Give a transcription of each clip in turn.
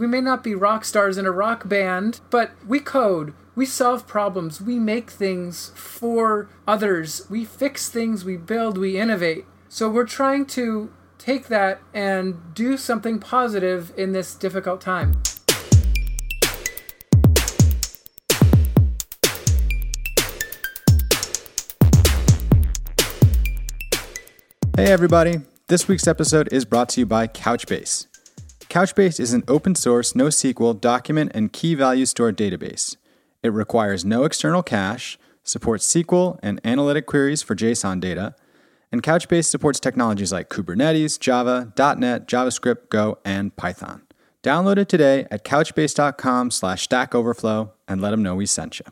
We may not be rock stars in a rock band, but we code, we solve problems, we make things for others, we fix things, we build, we innovate. So we're trying to take that and do something positive in this difficult time. Hey, everybody. This week's episode is brought to you by Couchbase. Couchbase is an open source, NoSQL document and key value store database. It requires no external cache, supports SQL and analytic queries for JSON data, and Couchbase supports technologies like Kubernetes, Java, .NET, JavaScript, Go, and Python. Download it today at couchbase.com slash Stack Overflow and let them know we sent you.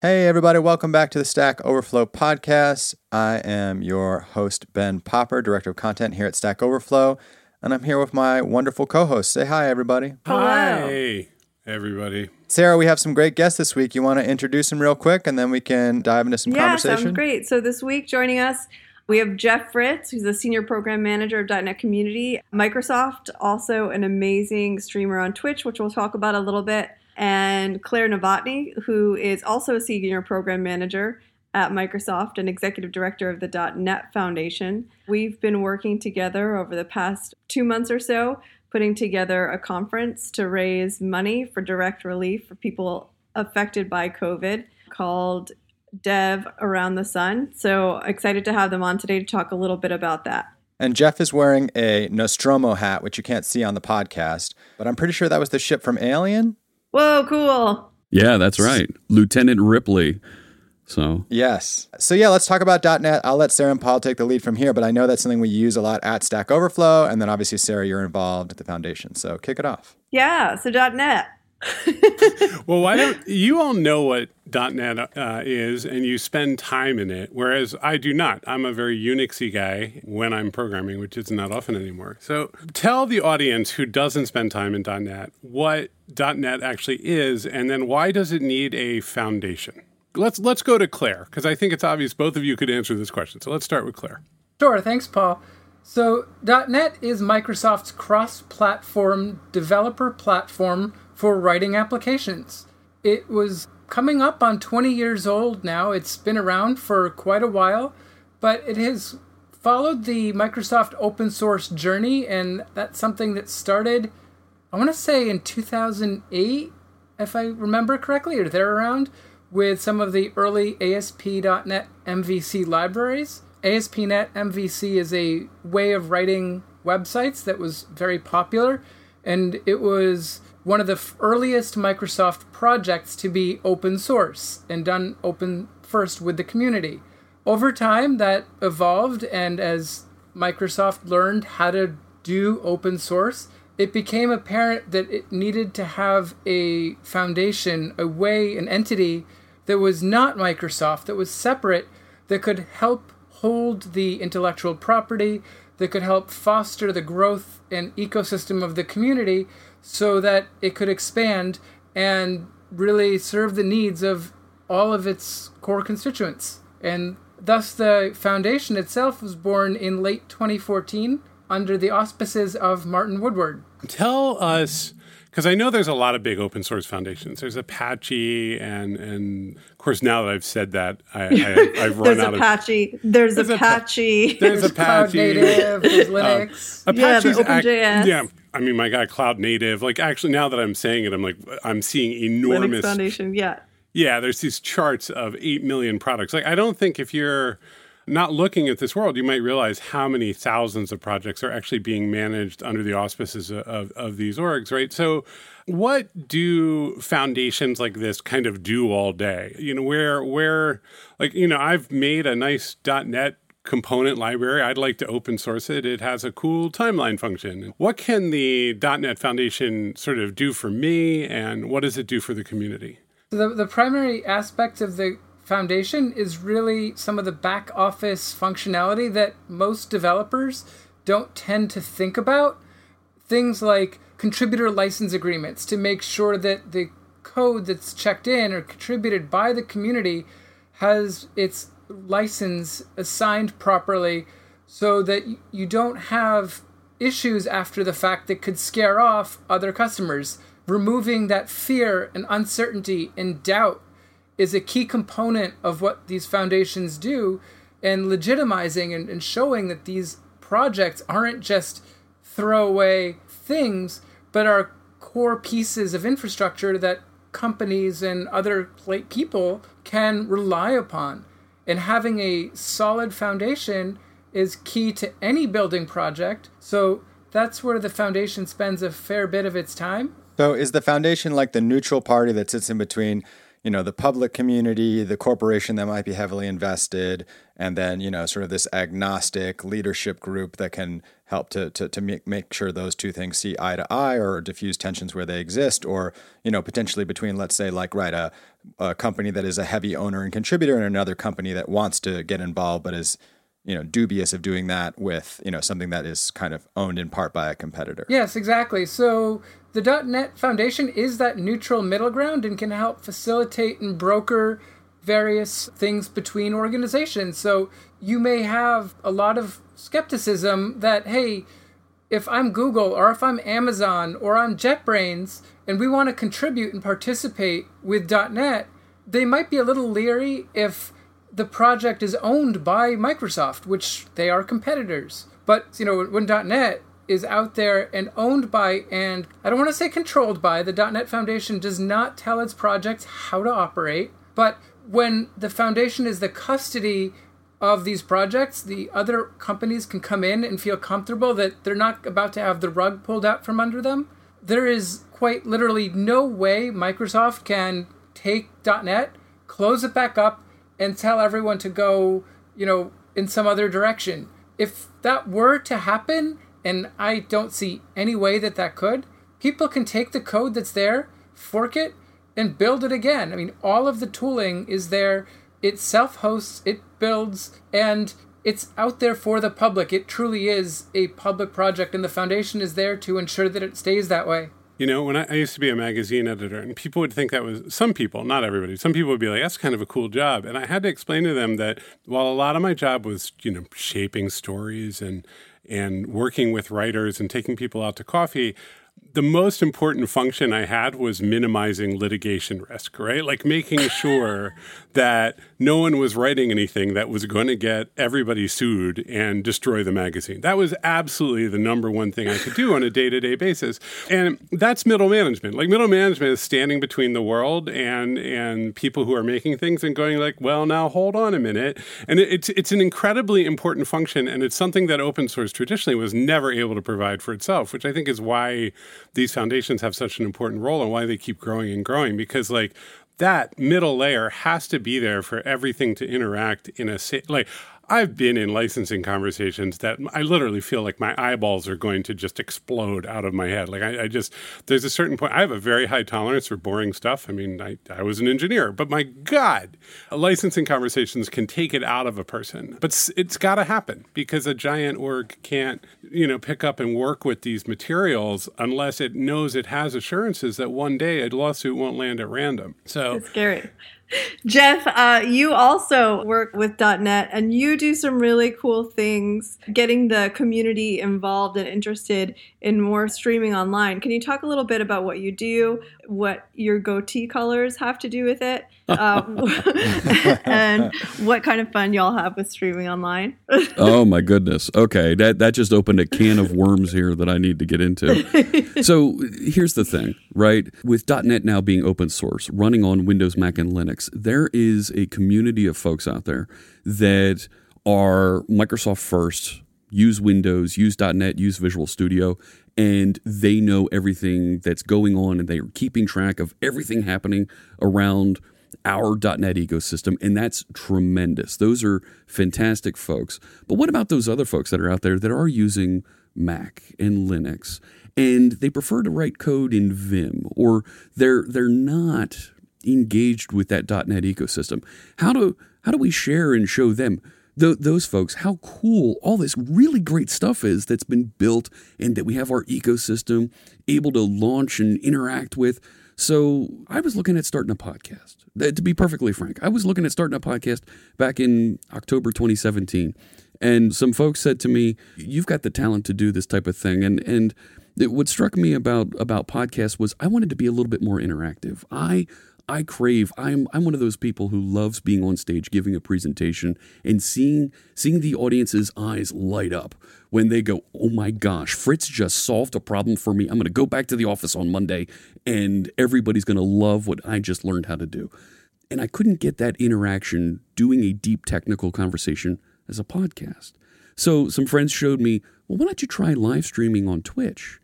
Hey, everybody, welcome back to the Stack Overflow podcast. I am your host, Ben Popper, Director of Content here at Stack Overflow, and I'm here with my wonderful co host. Say hi, everybody. Hi, everybody. Sarah, we have some great guests this week. You want to introduce them real quick, and then we can dive into some yeah, conversation? sounds great. So this week, joining us, we have Jeff Fritz, who's the Senior Program Manager of .NET Community. Microsoft, also an amazing streamer on Twitch, which we'll talk about a little bit and Claire Novotny, who is also a senior program manager at Microsoft and executive director of the .NET Foundation. We've been working together over the past two months or so, putting together a conference to raise money for direct relief for people affected by COVID called Dev Around the Sun. So excited to have them on today to talk a little bit about that. And Jeff is wearing a Nostromo hat, which you can't see on the podcast, but I'm pretty sure that was the ship from Alien. Whoa, cool. Yeah, that's right. Lieutenant Ripley. So, Yes. So, yeah, let's talk about .NET. I'll let Sarah and Paul take the lead from here, but I know that's something we use a lot at Stack Overflow. And then obviously, Sarah, you're involved at the foundation. So, kick it off. Yeah, so .NET. Well, why don't you all know what .NET uh, is and you spend time in it, whereas I do not. I'm a very Unixy guy when I'm programming, which is not often anymore. So tell the audience who doesn't spend time in .NET what .NET actually is, and then why does it need a foundation? Let's let's go to Claire because I think it's obvious both of you could answer this question. So let's start with Claire. Sure, thanks, Paul. So, .NET is Microsoft's cross-platform developer platform for writing applications. It was coming up on 20 years old now. It's been around for quite a while, but it has followed the Microsoft open source journey, and that's something that started, I want to say, in 2008, if I remember correctly, or there around, with some of the early ASP.NET MVC libraries. ASP.NET MVC is a way of writing websites that was very popular, and it was one of the earliest Microsoft projects to be open source and done open first with the community. Over time, that evolved, and as Microsoft learned how to do open source, it became apparent that it needed to have a foundation, a way, an entity that was not Microsoft, that was separate, that could help hold the intellectual property, that could help foster the growth and ecosystem of the community so that it could expand and really serve the needs of all of its core constituents. And thus, the foundation itself was born in late 2014 under the auspices of Martin Woodward. Tell us, because I know there's a lot of big open source foundations. There's Apache, and and of course now that I've said that, I, I, I've run There's out Apache. There's, There's Apache. of. There's Apache. There's Cloud Apache. Native, there's uh, Linux. Yeah, Apache's ac- OpenJS. yeah, I mean, my God, Cloud Native. Like, actually, now that I'm saying it, I'm like, I'm seeing enormous Linux enormous. Foundation. Yeah. Yeah, there's these charts of eight million products. Like, I don't think if you're not looking at this world, you might realize how many thousands of projects are actually being managed under the auspices of, of, of these orgs, right? So, what do foundations like this kind of do all day? You know, where where like you know, I've made a nice .NET component library. I'd like to open source it. It has a cool timeline function. What can the .NET Foundation sort of do for me, and what does it do for the community? The, the primary aspect of the foundation is really some of the back office functionality that most developers don't tend to think about. Things like contributor license agreements to make sure that the code that's checked in or contributed by the community has its license assigned properly so that you don't have issues after the fact that could scare off other customers. Removing that fear and uncertainty and doubt is a key component of what these foundations do and legitimizing and, and showing that these projects aren't just throwaway things, but are core pieces of infrastructure that companies and other people can rely upon. And having a solid foundation is key to any building project. So that's where the foundation spends a fair bit of its time. So is the foundation like the neutral party that sits in between you know the public community the corporation that might be heavily invested and then you know sort of this agnostic leadership group that can help to to, to make, make sure those two things see eye to eye or diffuse tensions where they exist or you know potentially between let's say like right a, a company that is a heavy owner and contributor and another company that wants to get involved but is you know dubious of doing that with you know something that is kind of owned in part by a competitor yes exactly so the .NET Foundation is that neutral middle ground and can help facilitate and broker various things between organizations. So you may have a lot of skepticism that, hey, if I'm Google or if I'm Amazon or I'm JetBrains and we want to contribute and participate with .NET, they might be a little leery if the project is owned by Microsoft, which they are competitors. But you know, when .NET is out there and owned by, and I don't want to say controlled by, the .NET Foundation does not tell its projects how to operate. But when the foundation is the custody of these projects, the other companies can come in and feel comfortable that they're not about to have the rug pulled out from under them. There is quite literally no way Microsoft can take .NET, close it back up, and tell everyone to go, you know, in some other direction. If that were to happen, and I don't see any way that that could. People can take the code that's there, fork it, and build it again. I mean, all of the tooling is there. It self hosts, it builds, and it's out there for the public. It truly is a public project, and the foundation is there to ensure that it stays that way. You know, when I, I, used to be a magazine editor, and people would think that was some people, not everybody, some people would be like, that's kind of a cool job. And I had to explain to them that while a lot of my job was, you know, shaping stories and and working with writers and taking people out to coffee, the most important function I had was minimizing litigation risk, right? Like making sure that no one was writing anything that was going to get everybody sued and destroy the magazine. That was absolutely the number one thing I could do on a day to day basis. And that's middle management. Like middle management is standing between the world and and people who are making things and going like, well, now hold on a minute. And it's it's an incredibly important function and it's something that open source traditionally was never able to provide for itself, which I think is why these foundations have such an important role and why they keep growing and growing because like that middle layer has to be there for everything to interact in a like I've been in licensing conversations that I literally feel like my eyeballs are going to just explode out of my head. Like I, I, just there's a certain point I have a very high tolerance for boring stuff. I mean, I, I was an engineer, but my God, licensing conversations can take it out of a person. But it's got to happen because a giant org can't you know pick up and work with these materials unless it knows it has assurances that one day a lawsuit won't land at random. So it's scary. Jeff, uh, you also work with .NET, and you do some really cool things, getting the community involved and interested in more streaming online. Can you talk a little bit about what you do, what your goatee colors have to do with it, uh, and what kind of fun y'all have with streaming online? oh my goodness! Okay, that that just opened a can of worms here that I need to get into. so here's the thing, right? With .NET now being open source, running on Windows, Mac, and Linux, there is a community of folks out there that are Microsoft first use Windows, use .NET, use Visual Studio, and they know everything that's going on and they're keeping track of everything happening around our .NET ecosystem, and that's tremendous. Those are fantastic folks. But what about those other folks that are out there that are using Mac and Linux, and they prefer to write code in Vim, or they're they're not engaged with that .NET ecosystem? How do how do we share and show them? Th- those folks how cool all this really great stuff is that's been built and that we have our ecosystem able to launch and interact with So I was looking at starting a podcast. To be perfectly frank, I was looking at starting a podcast back in October 2017. And some folks said to me, You've got the talent to do this type of thing. And, and what struck me about, about podcasts was I wanted to be a little bit more interactive. I I crave. I'm I'm one of those people who loves being on stage, giving a presentation, and seeing seeing the audience's eyes light up when they go, "Oh my gosh, Fritz just solved a problem for me. I'm going to go back to the office on Monday, and everybody's going to love what I just learned how to do." And I couldn't get that interaction doing a deep technical conversation as a podcast. So some friends showed me, well, why don't you try live streaming on Twitch?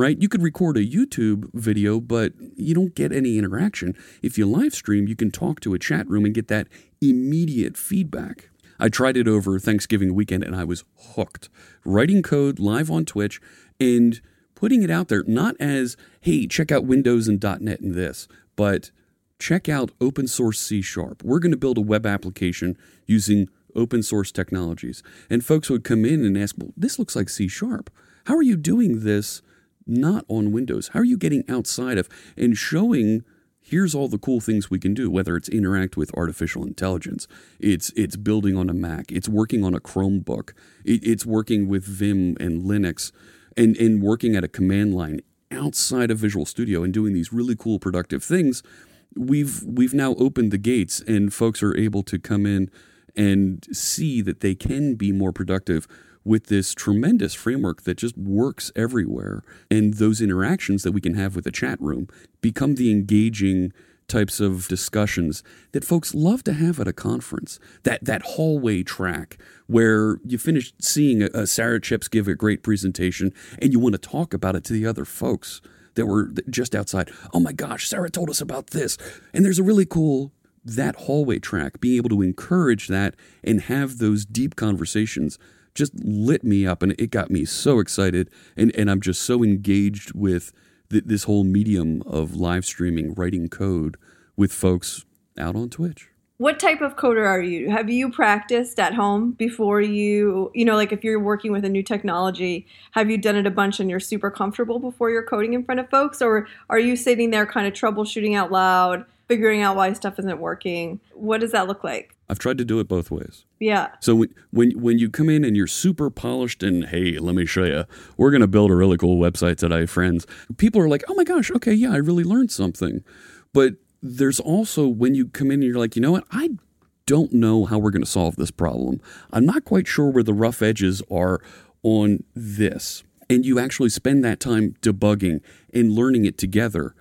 Right? You could record a YouTube video, but you don't get any interaction. If you live stream, you can talk to a chat room and get that immediate feedback. I tried it over Thanksgiving weekend and I was hooked. Writing code live on Twitch and putting it out there, not as, hey, check out Windows and .NET and this, but check out open source C Sharp. We're going to build a web application using open source technologies. And folks would come in and ask, well, this looks like C Sharp. How are you doing this not on Windows? How are you getting outside of and showing here's all the cool things we can do whether it's interact with artificial intelligence it's it's building on a mac it's working on a chromebook it, it's working with vim and linux and and working at a command line outside of visual studio and doing these really cool productive things we've we've now opened the gates and folks are able to come in and see that they can be more productive with this tremendous framework that just works everywhere. And those interactions that we can have with a chat room become the engaging types of discussions that folks love to have at a conference. That that hallway track where you finish seeing a, a Sara Chipps give a great presentation and you want to talk about it to the other folks that were just outside. Oh my gosh, Sarah told us about this. And there's a really cool that hallway track, being able to encourage that and have those deep conversations just lit me up and it got me so excited. And, and i'm just so engaged with th- this whole medium of live streaming writing code with folks out on twitch. What type of coder are you? Have you practiced at home before you you know like if you're working with a new technology have you done it a bunch and you're super comfortable before you're coding in front of folks? Or are you sitting there kind of troubleshooting out loud figuring out why stuff isn't working? What does that look like I've tried to do it both ways. Yeah. So when when when you come in and you're super polished and hey, let me show you, we're gonna build a really cool website today, friends. People are like, oh my gosh, okay, yeah, I really learned something. But there's also when you come in and you're like, you know what, I don't know how we're gonna solve this problem. I'm not quite sure where the rough edges are on this. And you actually spend that time debugging and learning it together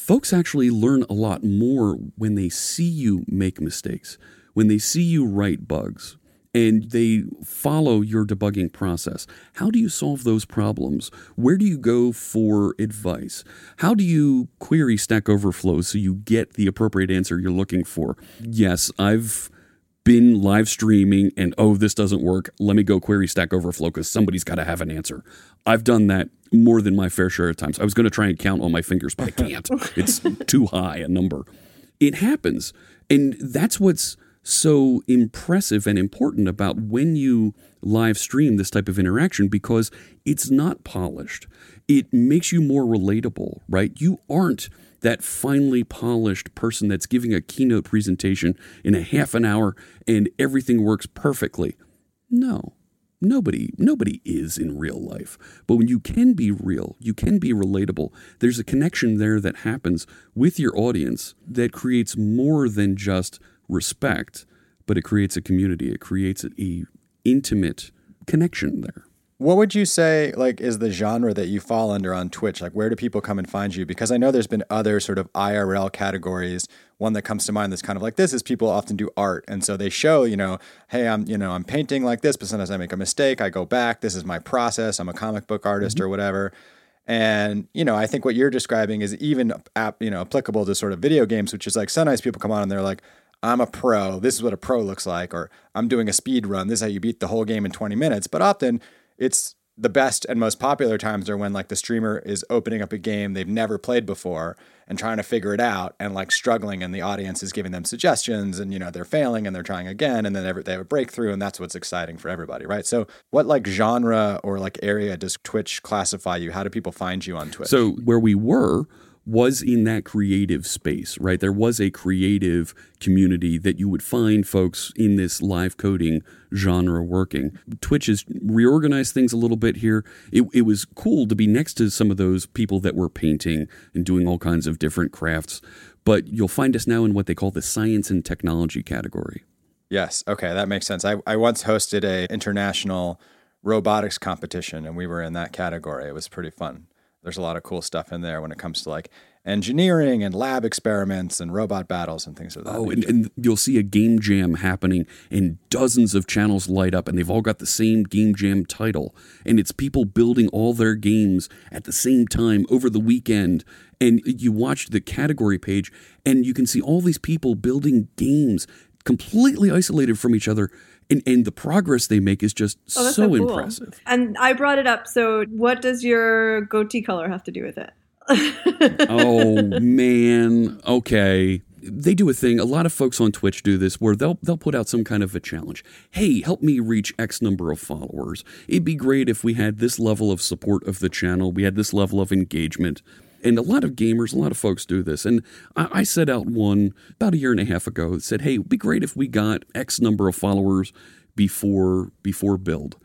folks actually learn a lot more when they see you make mistakes when they see you write bugs and they follow your debugging process, how do you solve those problems? Where do you go for advice? How do you query Stack Overflow so you get the appropriate answer you're looking for? Yes, I've been live streaming and oh, this doesn't work. Let me go query Stack Overflow because somebody's got to have an answer. I've done that more than my fair share of times. I was going to try and count on my fingers, but I can't. it's too high a number. It happens. And that's what's so impressive and important about when you live stream this type of interaction because it's not polished. It makes you more relatable, right? You aren't that finely polished person that's giving a keynote presentation in a half an hour and everything works perfectly. No. Nobody nobody is in real life. But when you can be real, you can be relatable. There's a connection there that happens with your audience that creates more than just respect, but it creates a community. It creates a intimate connection there. What would you say like is the genre that you fall under on Twitch? Like where do people come and find you? Because I know there's been other sort of IRL categories. One that comes to mind that's kind of like this is people often do art and so they show, you know, hey, I'm, you know, I'm painting like this, but sometimes I make a mistake, I go back, this is my process, I'm a comic book artist mm-hmm. or whatever. And you know, I think what you're describing is even you know applicable to sort of video games, which is like sometimes people come on and they're like, I'm a pro. This is what a pro looks like, or I'm doing a speed run. This is how you beat the whole game in 20 minutes. But often it's the best and most popular times are when like the streamer is opening up a game they've never played before and trying to figure it out and like struggling and the audience is giving them suggestions and you know they're failing and they're trying again and then they have a breakthrough and that's what's exciting for everybody right? So what like genre or like area does twitch classify you? How do people find you on twitch? So where we were was in that creative space, right? There was a creative community that you would find folks in this live coding genre working. Twitch has reorganized things a little bit here. It, it was cool to be next to some of those people that were painting and doing all kinds of different crafts. But you'll find us now in what they call the science and technology category. Yes. Okay, that makes sense. I, I once hosted a international robotics competition and we were in that category. It was pretty fun. There's a lot of cool stuff in there when it comes to like engineering and lab experiments and robot battles and things of that. Oh, and, and, you'll see a game jam happening, and dozens of channels light up, and they've all got the same game jam title. And it's people building all their games at the same time over the weekend. And you watch the category page, and you can see all these people building games completely isolated from each other. And, and the progress they make is just oh, so, so cool. impressive. And I brought it up. So, what does your goatee color have to do with it? oh man. Okay. They do a thing. A lot of folks on Twitch do this where they'll they'll put out some kind of a challenge. Hey, help me reach X number of followers. It'd be great if we had this level of support of the channel. We had this level of engagement. And a lot of gamers, a lot of folks do this. And I, I set out one about a year and a half ago that said, hey, it'd be great if we got X number of followers before before build.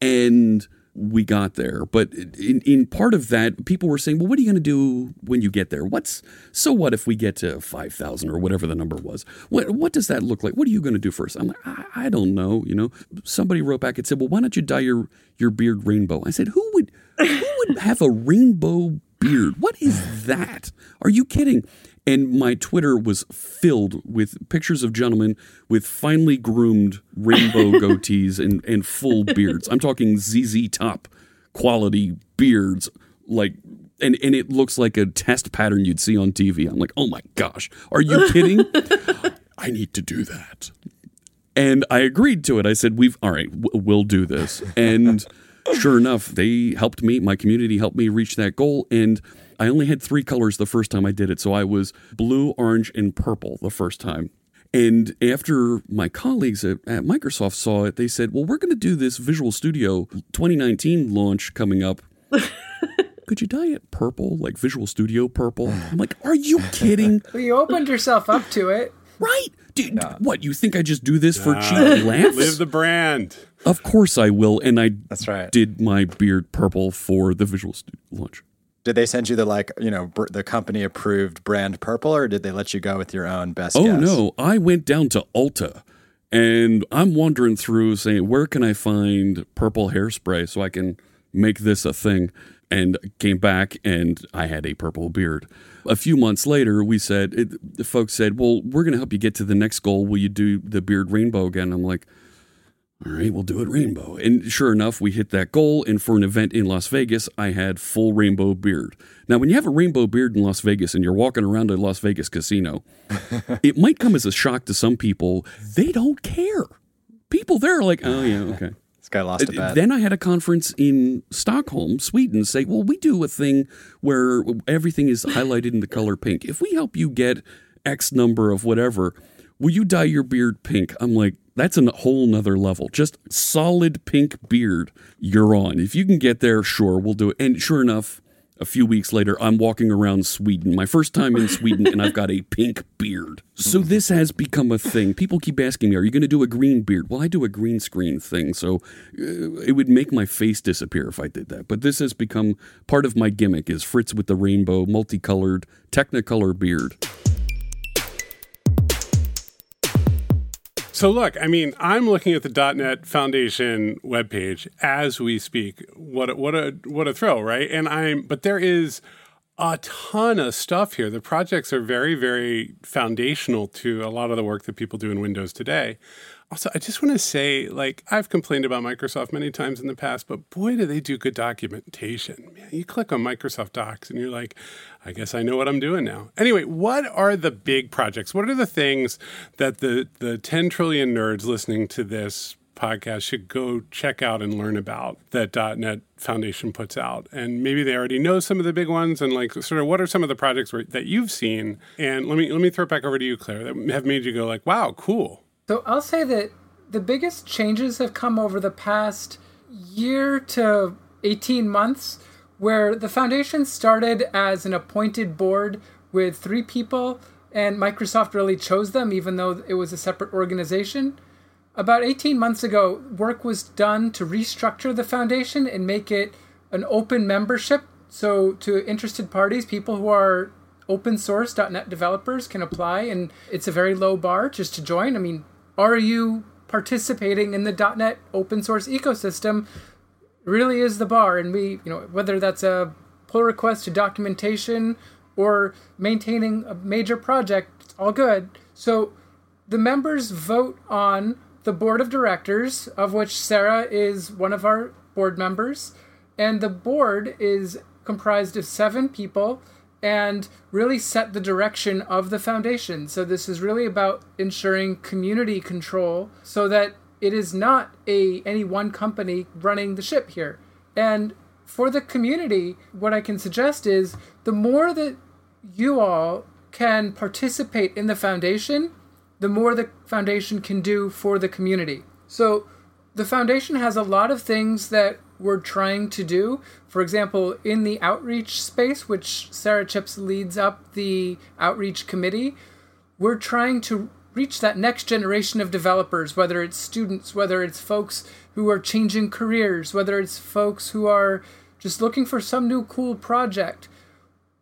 And we got there. But in, in part of that, people were saying, well, what are you going to do when you get there? What's so what if we get to 5,000 or whatever the number was? What, what does that look like? What are you going to do first? I'm like, I, I, don't know. You know, somebody wrote back and said, well, why don't you dye your, your beard rainbow? I said, who would, who would have a rainbow beard? What is that? Are you kidding? And my Twitter was filled with pictures of gentlemen with finely groomed rainbow goatees and, and full beards. I'm talking ZZ Top quality beards, like and, and it looks like a test pattern you'd see on TV. I'm like, oh my gosh, are you kidding? I need to do that. And I agreed to it. I said, we've, all right, we'll do this. And sure enough, they helped me, my community helped me reach that goal. And I only had three colors the first time I did it. So I was blue, orange, and purple the first time. And after my colleagues at, at Microsoft saw it, they said, Well, we're going to do this Visual Studio 2019 launch coming up. Could you dye it purple, like Visual Studio purple? I'm like, Are you kidding? Well, you opened yourself up to it. Right. Dude, yeah. what, you think I just do this for cheap laughs? Live the brand. Of course I will. And I That's right. did my beard purple for the Visual Studio launch. Did they send you the like you know br- the company approved brand purple, or did they let you go with your own best? Oh guess? no, I went down to Ulta, and I'm wandering through saying, where can I find purple hairspray so I can make this a thing? And came back, and I had a purple beard. A few months later, we said it, the folks said, "Well, we're going to help you get to the next goal. Will you do the beard rainbow again?" I'm like all right, we'll do it rainbow. And sure enough, we hit that goal. And for an event in Las Vegas, I had full rainbow beard. Now, when you have a rainbow beard in Las Vegas and you're walking around a Las Vegas casino, it might come as a shock to some people. They don't care. People there are like, oh, yeah, okay. This guy lost a uh, bet. Then I had a conference in Stockholm, Sweden, say, well, we do a thing where everything is highlighted in the color pink. If we help you get X number of whatever, will you dye your beard pink? I'm like, that's a whole nother level. Just solid pink beard, you're on. If you can get there, sure, we'll do it. And sure enough, a few weeks later, I'm walking around Sweden, my first time in Sweden, and I've got a pink beard. So this has become a thing. People keep asking me, Are you going to do a green beard? Well, I do a green screen thing, so uh, it would make my face disappear if I did that. But this has become part of my gimmick is Fritz with the rainbow, multicolored, technicolor beard. So look, I mean, I'm looking at the .NET Foundation webpage as we speak. What a, what a what a thrill, right? And I'm but there is a ton of stuff here. The projects are very very foundational to a lot of the work that people do in Windows today. Also, I just want to say, like, I've complained about Microsoft many times in the past, but boy, do they do good documentation. Man, you click on Microsoft Docs and you're like, I guess I know what I'm doing now. Anyway, what are the big projects? What are the things that the, the 10 trillion nerds listening to this podcast should go check out and learn about that .NET Foundation puts out. And maybe they already know some of the big ones and like sort of what are some of the projects where, that you've seen? And let me let me throw it back over to you, Claire, that have made you go like, wow, cool. So I'll say that the biggest changes have come over the past year to 18 months where the foundation started as an appointed board with three people, and Microsoft really chose them, even though it was a separate organization. About 18 months ago, work was done to restructure the foundation and make it an open membership. So, to interested parties, people who are open source.net developers can apply, and it's a very low bar just to join. I mean, are you participating in the .NET open source ecosystem? Really is the bar, and we, you know, whether that's a pull request to documentation or maintaining a major project, it's all good. So, the members vote on the board of directors, of which Sarah is one of our board members, and the board is comprised of seven people and really set the direction of the foundation. So this is really about ensuring community control so that it is not a any one company running the ship here. And for the community, what I can suggest is the more that you all can participate in the foundation, the more the foundation can do for the community. So the foundation has a lot of things that we're trying to do. For example, in the outreach space, which Sara Chipps leads up the outreach committee, we're trying to reach that next generation of developers, whether it's students, whether it's folks who are changing careers, whether it's folks who are just looking for some new cool project.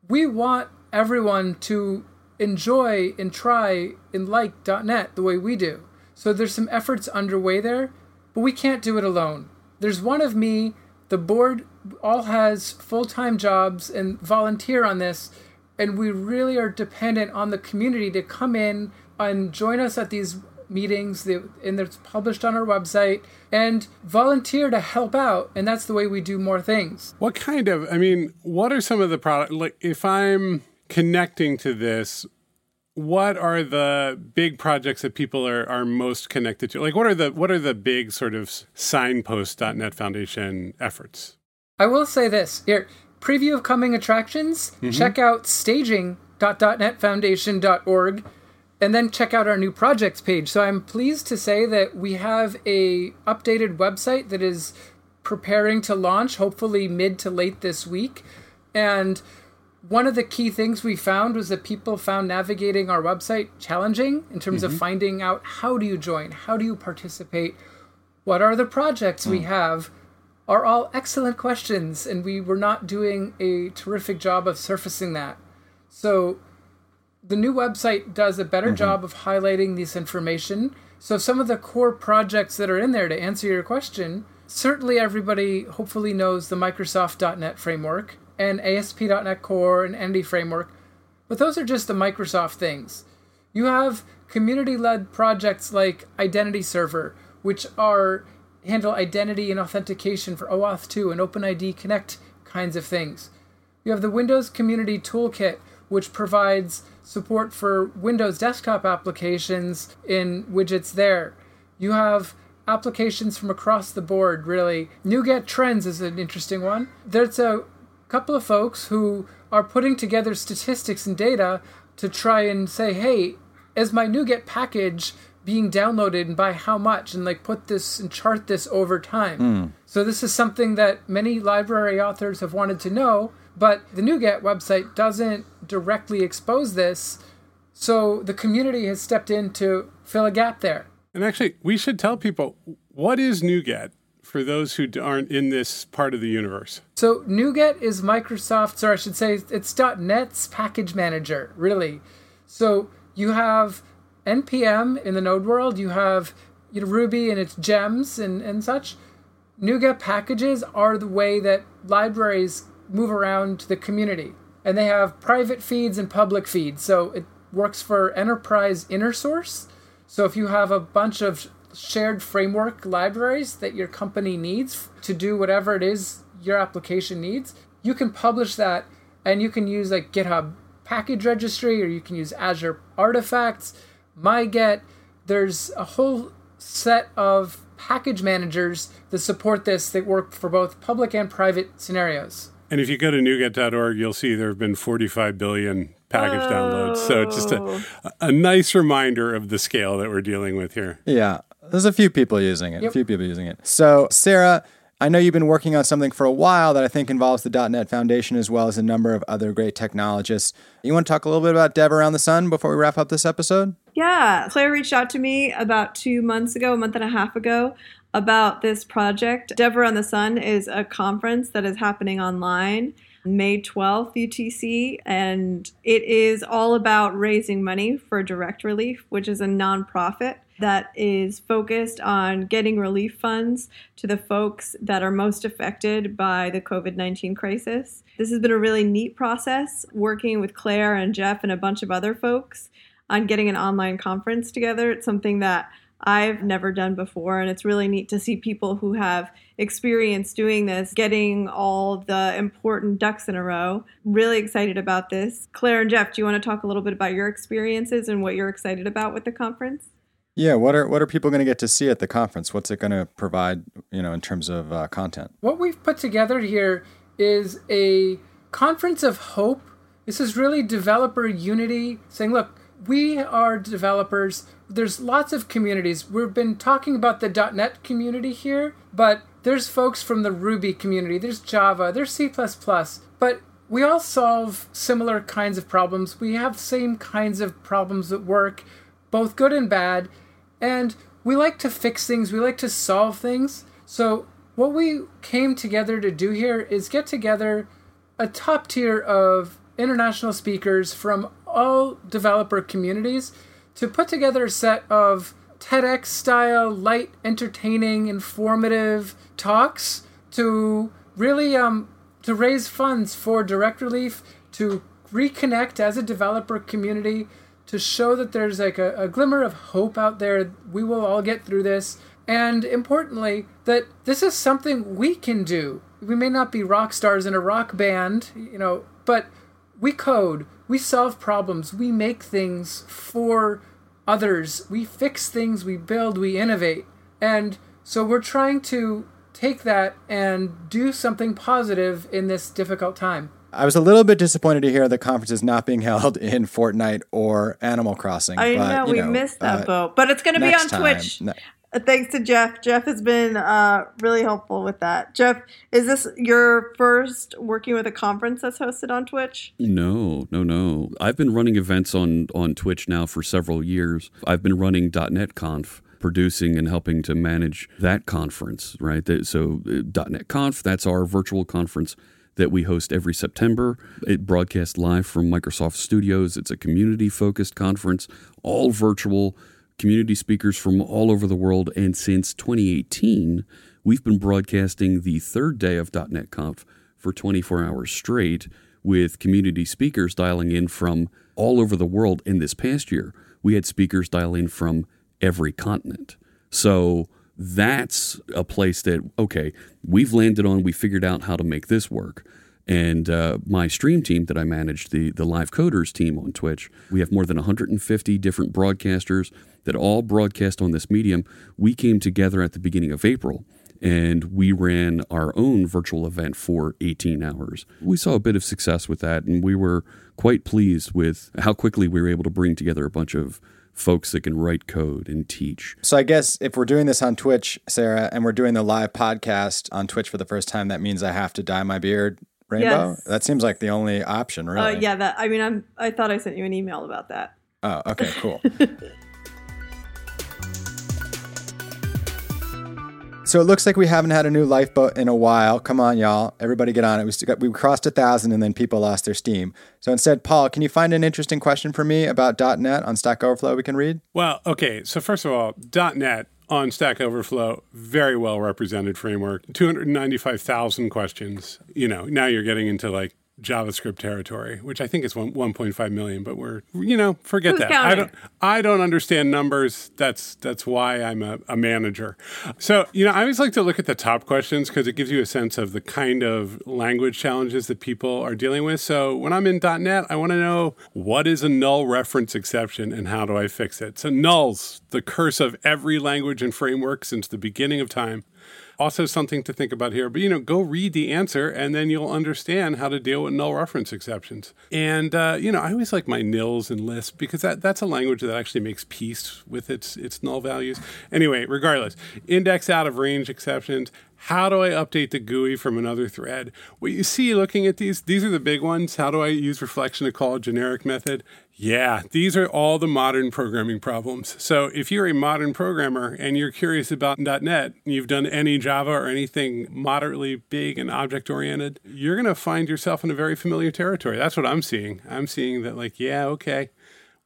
We want everyone to enjoy and try and like .NET the way we do. So there's some efforts underway there, but we can't do it alone. There's one of me, the board all has full-time jobs and volunteer on this, and we really are dependent on the community to come in and join us at these meetings and it's published on our website and volunteer to help out and that's the way we do more things. What kind of i mean what are some of the product like if i'm connecting to this, what are the big projects that people are, are most connected to? Like what are the what are the big sort of signpost.net Foundation efforts? I will say this. Here, preview of coming attractions, mm-hmm. check out staging.netfoundation.org and then check out our new projects page. So I'm pleased to say that we have a updated website that is preparing to launch hopefully mid to late this week and one of the key things we found was that people found navigating our website challenging in terms mm-hmm. of finding out how do you join, how do you participate, what are the projects mm. we have, are all excellent questions, and we were not doing a terrific job of surfacing that. So the new website does a better mm-hmm. job of highlighting this information. So some of the core projects that are in there to answer your question, certainly everybody hopefully knows the Microsoft.NET framework and ASP.NET Core and Entity Framework, but those are just the Microsoft things. You have community-led projects like Identity Server, which are handle identity and authentication for OAuth 2 and OpenID Connect kinds of things. You have the Windows Community Toolkit, which provides support for Windows desktop applications in widgets there. You have applications from across the board, really. NuGet Trends is an interesting one. There's a couple of folks who are putting together statistics and data to try and say, hey, is my NuGet package being downloaded and by how much and like put this and chart this over time. Mm. So this is something that many library authors have wanted to know, but the NuGet website doesn't directly expose this. So the community has stepped in to fill a gap there. And actually, we should tell people what is NuGet? For those who aren't in this part of the universe? So NuGet is Microsoft's, or I should say, it's .NET's package manager, really. So you have npm in the Node world, you have you know, Ruby and its gems and, and such. NuGet packages are the way that libraries move around the community. And they have private feeds and public feeds. So it works for enterprise inner source. So if you have a bunch of shared framework libraries that your company needs to do whatever it is your application needs, you can publish that and you can use like GitHub package registry or you can use Azure Artifacts, MyGet. There's a whole set of package managers that support this that work for both public and private scenarios. And if you go to NuGet.org, you'll see there have been 45 billion package oh. downloads. So just a, oh. a nice reminder of the scale that we're dealing with here. Yeah. There's a few people using it. Yep. A few people using it. So, Sarah, I know you've been working on something for a while that I think involves the .NET Foundation as well as a number of other great technologists. You want to talk a little bit about Dev Around the Sun before we wrap up this episode? Yeah, Claire reached out to me about two months ago, a month and a half ago, about this project. Dev Around the Sun is a conference that is happening online May 12th, UTC, and it is all about raising money for Direct Relief, which is a nonprofit that is focused on getting relief funds to the folks that are most affected by the COVID 19 crisis. This has been a really neat process working with Claire and Jeff and a bunch of other folks on getting an online conference together. It's something that I've never done before. And it's really neat to see people who have experience doing this getting all the important ducks in a row. Really excited about this. Claire and Jeff, do you want to talk a little bit about your experiences and what you're excited about with the conference? Yeah, what are what are people going to get to see at the conference? What's it going to provide, you know, in terms of uh, content? What we've put together here is a conference of hope. This is really developer unity, saying, look, we are developers. There's lots of communities. We've been talking about the .NET community here, but there's folks from the Ruby community. There's Java. There's C++. But we all solve similar kinds of problems. We have same kinds of problems at work, both good and bad. And we like to fix things. We like to solve things. So what we came together to do here is get together a top tier of international speakers from all developer communities to put together a set of TEDx style, light, entertaining, informative talks to really um, to raise funds for direct relief, to reconnect as a developer community, to show that there's like a, a glimmer of hope out there. We will all get through this. And importantly, that this is something we can do. We may not be rock stars in a rock band, you know, but we code, we solve problems, we make things for others, we fix things, we build, we innovate. And so we're trying to take that and do something positive in this difficult time. I was a little bit disappointed to hear the conference is not being held in Fortnite or Animal Crossing. I but, know we know, missed that uh, boat, but it's going to be on time. Twitch. Ne- Uh, Thanks to Jeff. Jeff has been uh, really helpful with that. Jeff, is this your first working with a conference that's hosted on Twitch? No, no, no. I've been running events on on Twitch now for several years. I've been running .NET Conf, producing and helping to manage that conference. Right. So uh, .NET Conf, that's our virtual conference that we host every September. It broadcasts live from Microsoft Studios. It's a community focused conference, all virtual. Community speakers from all over the world, and since 2018, we've been broadcasting the third day of .NET Conf for 24 hours straight with community speakers dialing in from all over the world. In this past year, we had speakers dial in from every continent. So that's a place that, okay, we've landed on, we figured out how to make this work. And uh, my stream team that I manage, the, the live coders team on Twitch, we have more than 150 different broadcasters that all broadcast on this medium. We came together at the beginning of April and we ran our own virtual event for 18 hours. We saw a bit of success with that, and we were quite pleased with how quickly we were able to bring together a bunch of folks that can write code and teach. So I guess if we're doing this on Twitch, Sarah, and we're doing the live podcast on Twitch for the first time, that means I have to dye my beard rainbow. Yes. That seems like the only option, Uh, really. yeah, that. I mean, I'm. I thought I sent you an email about that. Oh, okay, cool. so it looks like we haven't had a new lifeboat in a while. Come on, y'all. Everybody get on it. We, got, we crossed a thousand and then people lost their steam. So instead, Paul, can you find an interesting question for me about .NET on Stack Overflow we can read? Well, okay. So first of all, .NET on Stack Overflow, very well represented framework. 295,000 questions. You know, now you're getting into like JavaScript territory, which I think is one, 1.5 million, but we're, you know, forget Who's that. I don't, I don't understand numbers. That's, that's why I'm a, a manager. So, you know, I always like to look at the top questions because it gives you a sense of the kind of language challenges that people are dealing with. So when I'm in .NET, I want to know what is a null reference exception and how do I fix it? So nulls, the curse of every language and framework since the beginning of time. Also, something to think about here, but you know, go read the answer and then you'll understand how to deal with null reference exceptions. And uh, you know, I always like my nils and lists because that, that's a language that actually makes peace with its its null values. Anyway, regardless, index out of range exceptions. How do I update the GUI from another thread? What you see looking at these, these are the big ones. How do I use reflection to call a generic method? Yeah, these are all the modern programming problems. So if you're a modern programmer and you're curious about .NET, you've done any Java or anything moderately big and object oriented, you're going to find yourself in a very familiar territory. That's what I'm seeing. I'm seeing that like, yeah, okay.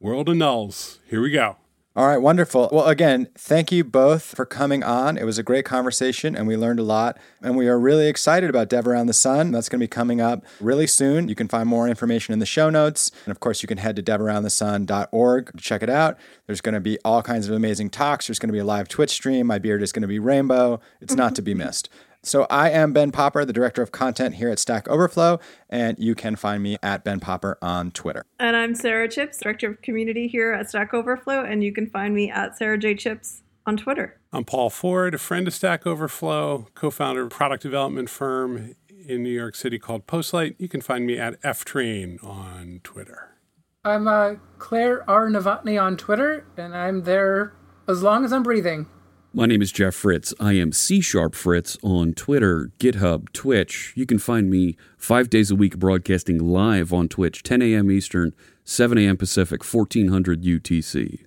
World of nulls. Here we go. All right, wonderful. Well, again, thank you both for coming on. It was a great conversation and we learned a lot. And we are really excited about Dev Around the Sun. That's going to be coming up really soon. You can find more information in the show notes. And of course, you can head to devaroundthesun.org to check it out. There's going to be all kinds of amazing talks. There's going to be a live Twitch stream. My beard is going to be rainbow. It's not to be missed. So I am Ben Popper, the director of content here at Stack Overflow, and you can find me at Ben Popper on Twitter. And I'm Sara Chipps, director of community here at Stack Overflow, and you can find me at Sara J Chipps on Twitter. I'm Paul Ford, a friend of Stack Overflow, co-founder of a product development firm in New York City called Postlight. You can find me at ftrain on Twitter. I'm uh, Claire R. Novotny on Twitter, and I'm there as long as I'm breathing. My name is Jeff Fritz. I am C Sharp Fritz on Twitter, GitHub, Twitch. You can find me five days a week broadcasting live on Twitch, 10 a.m. Eastern, 7 a.m. Pacific, 1400 UTC.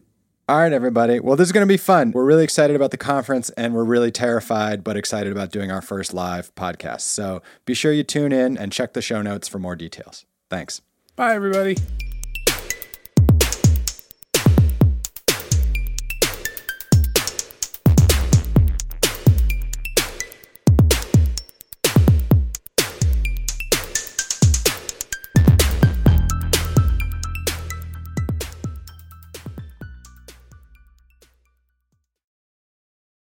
All right, everybody. Well, this is going to be fun. We're really excited about the conference and we're really terrified, but excited about doing our first live podcast. So be sure you tune in and check the show notes for more details. Thanks. Bye, everybody.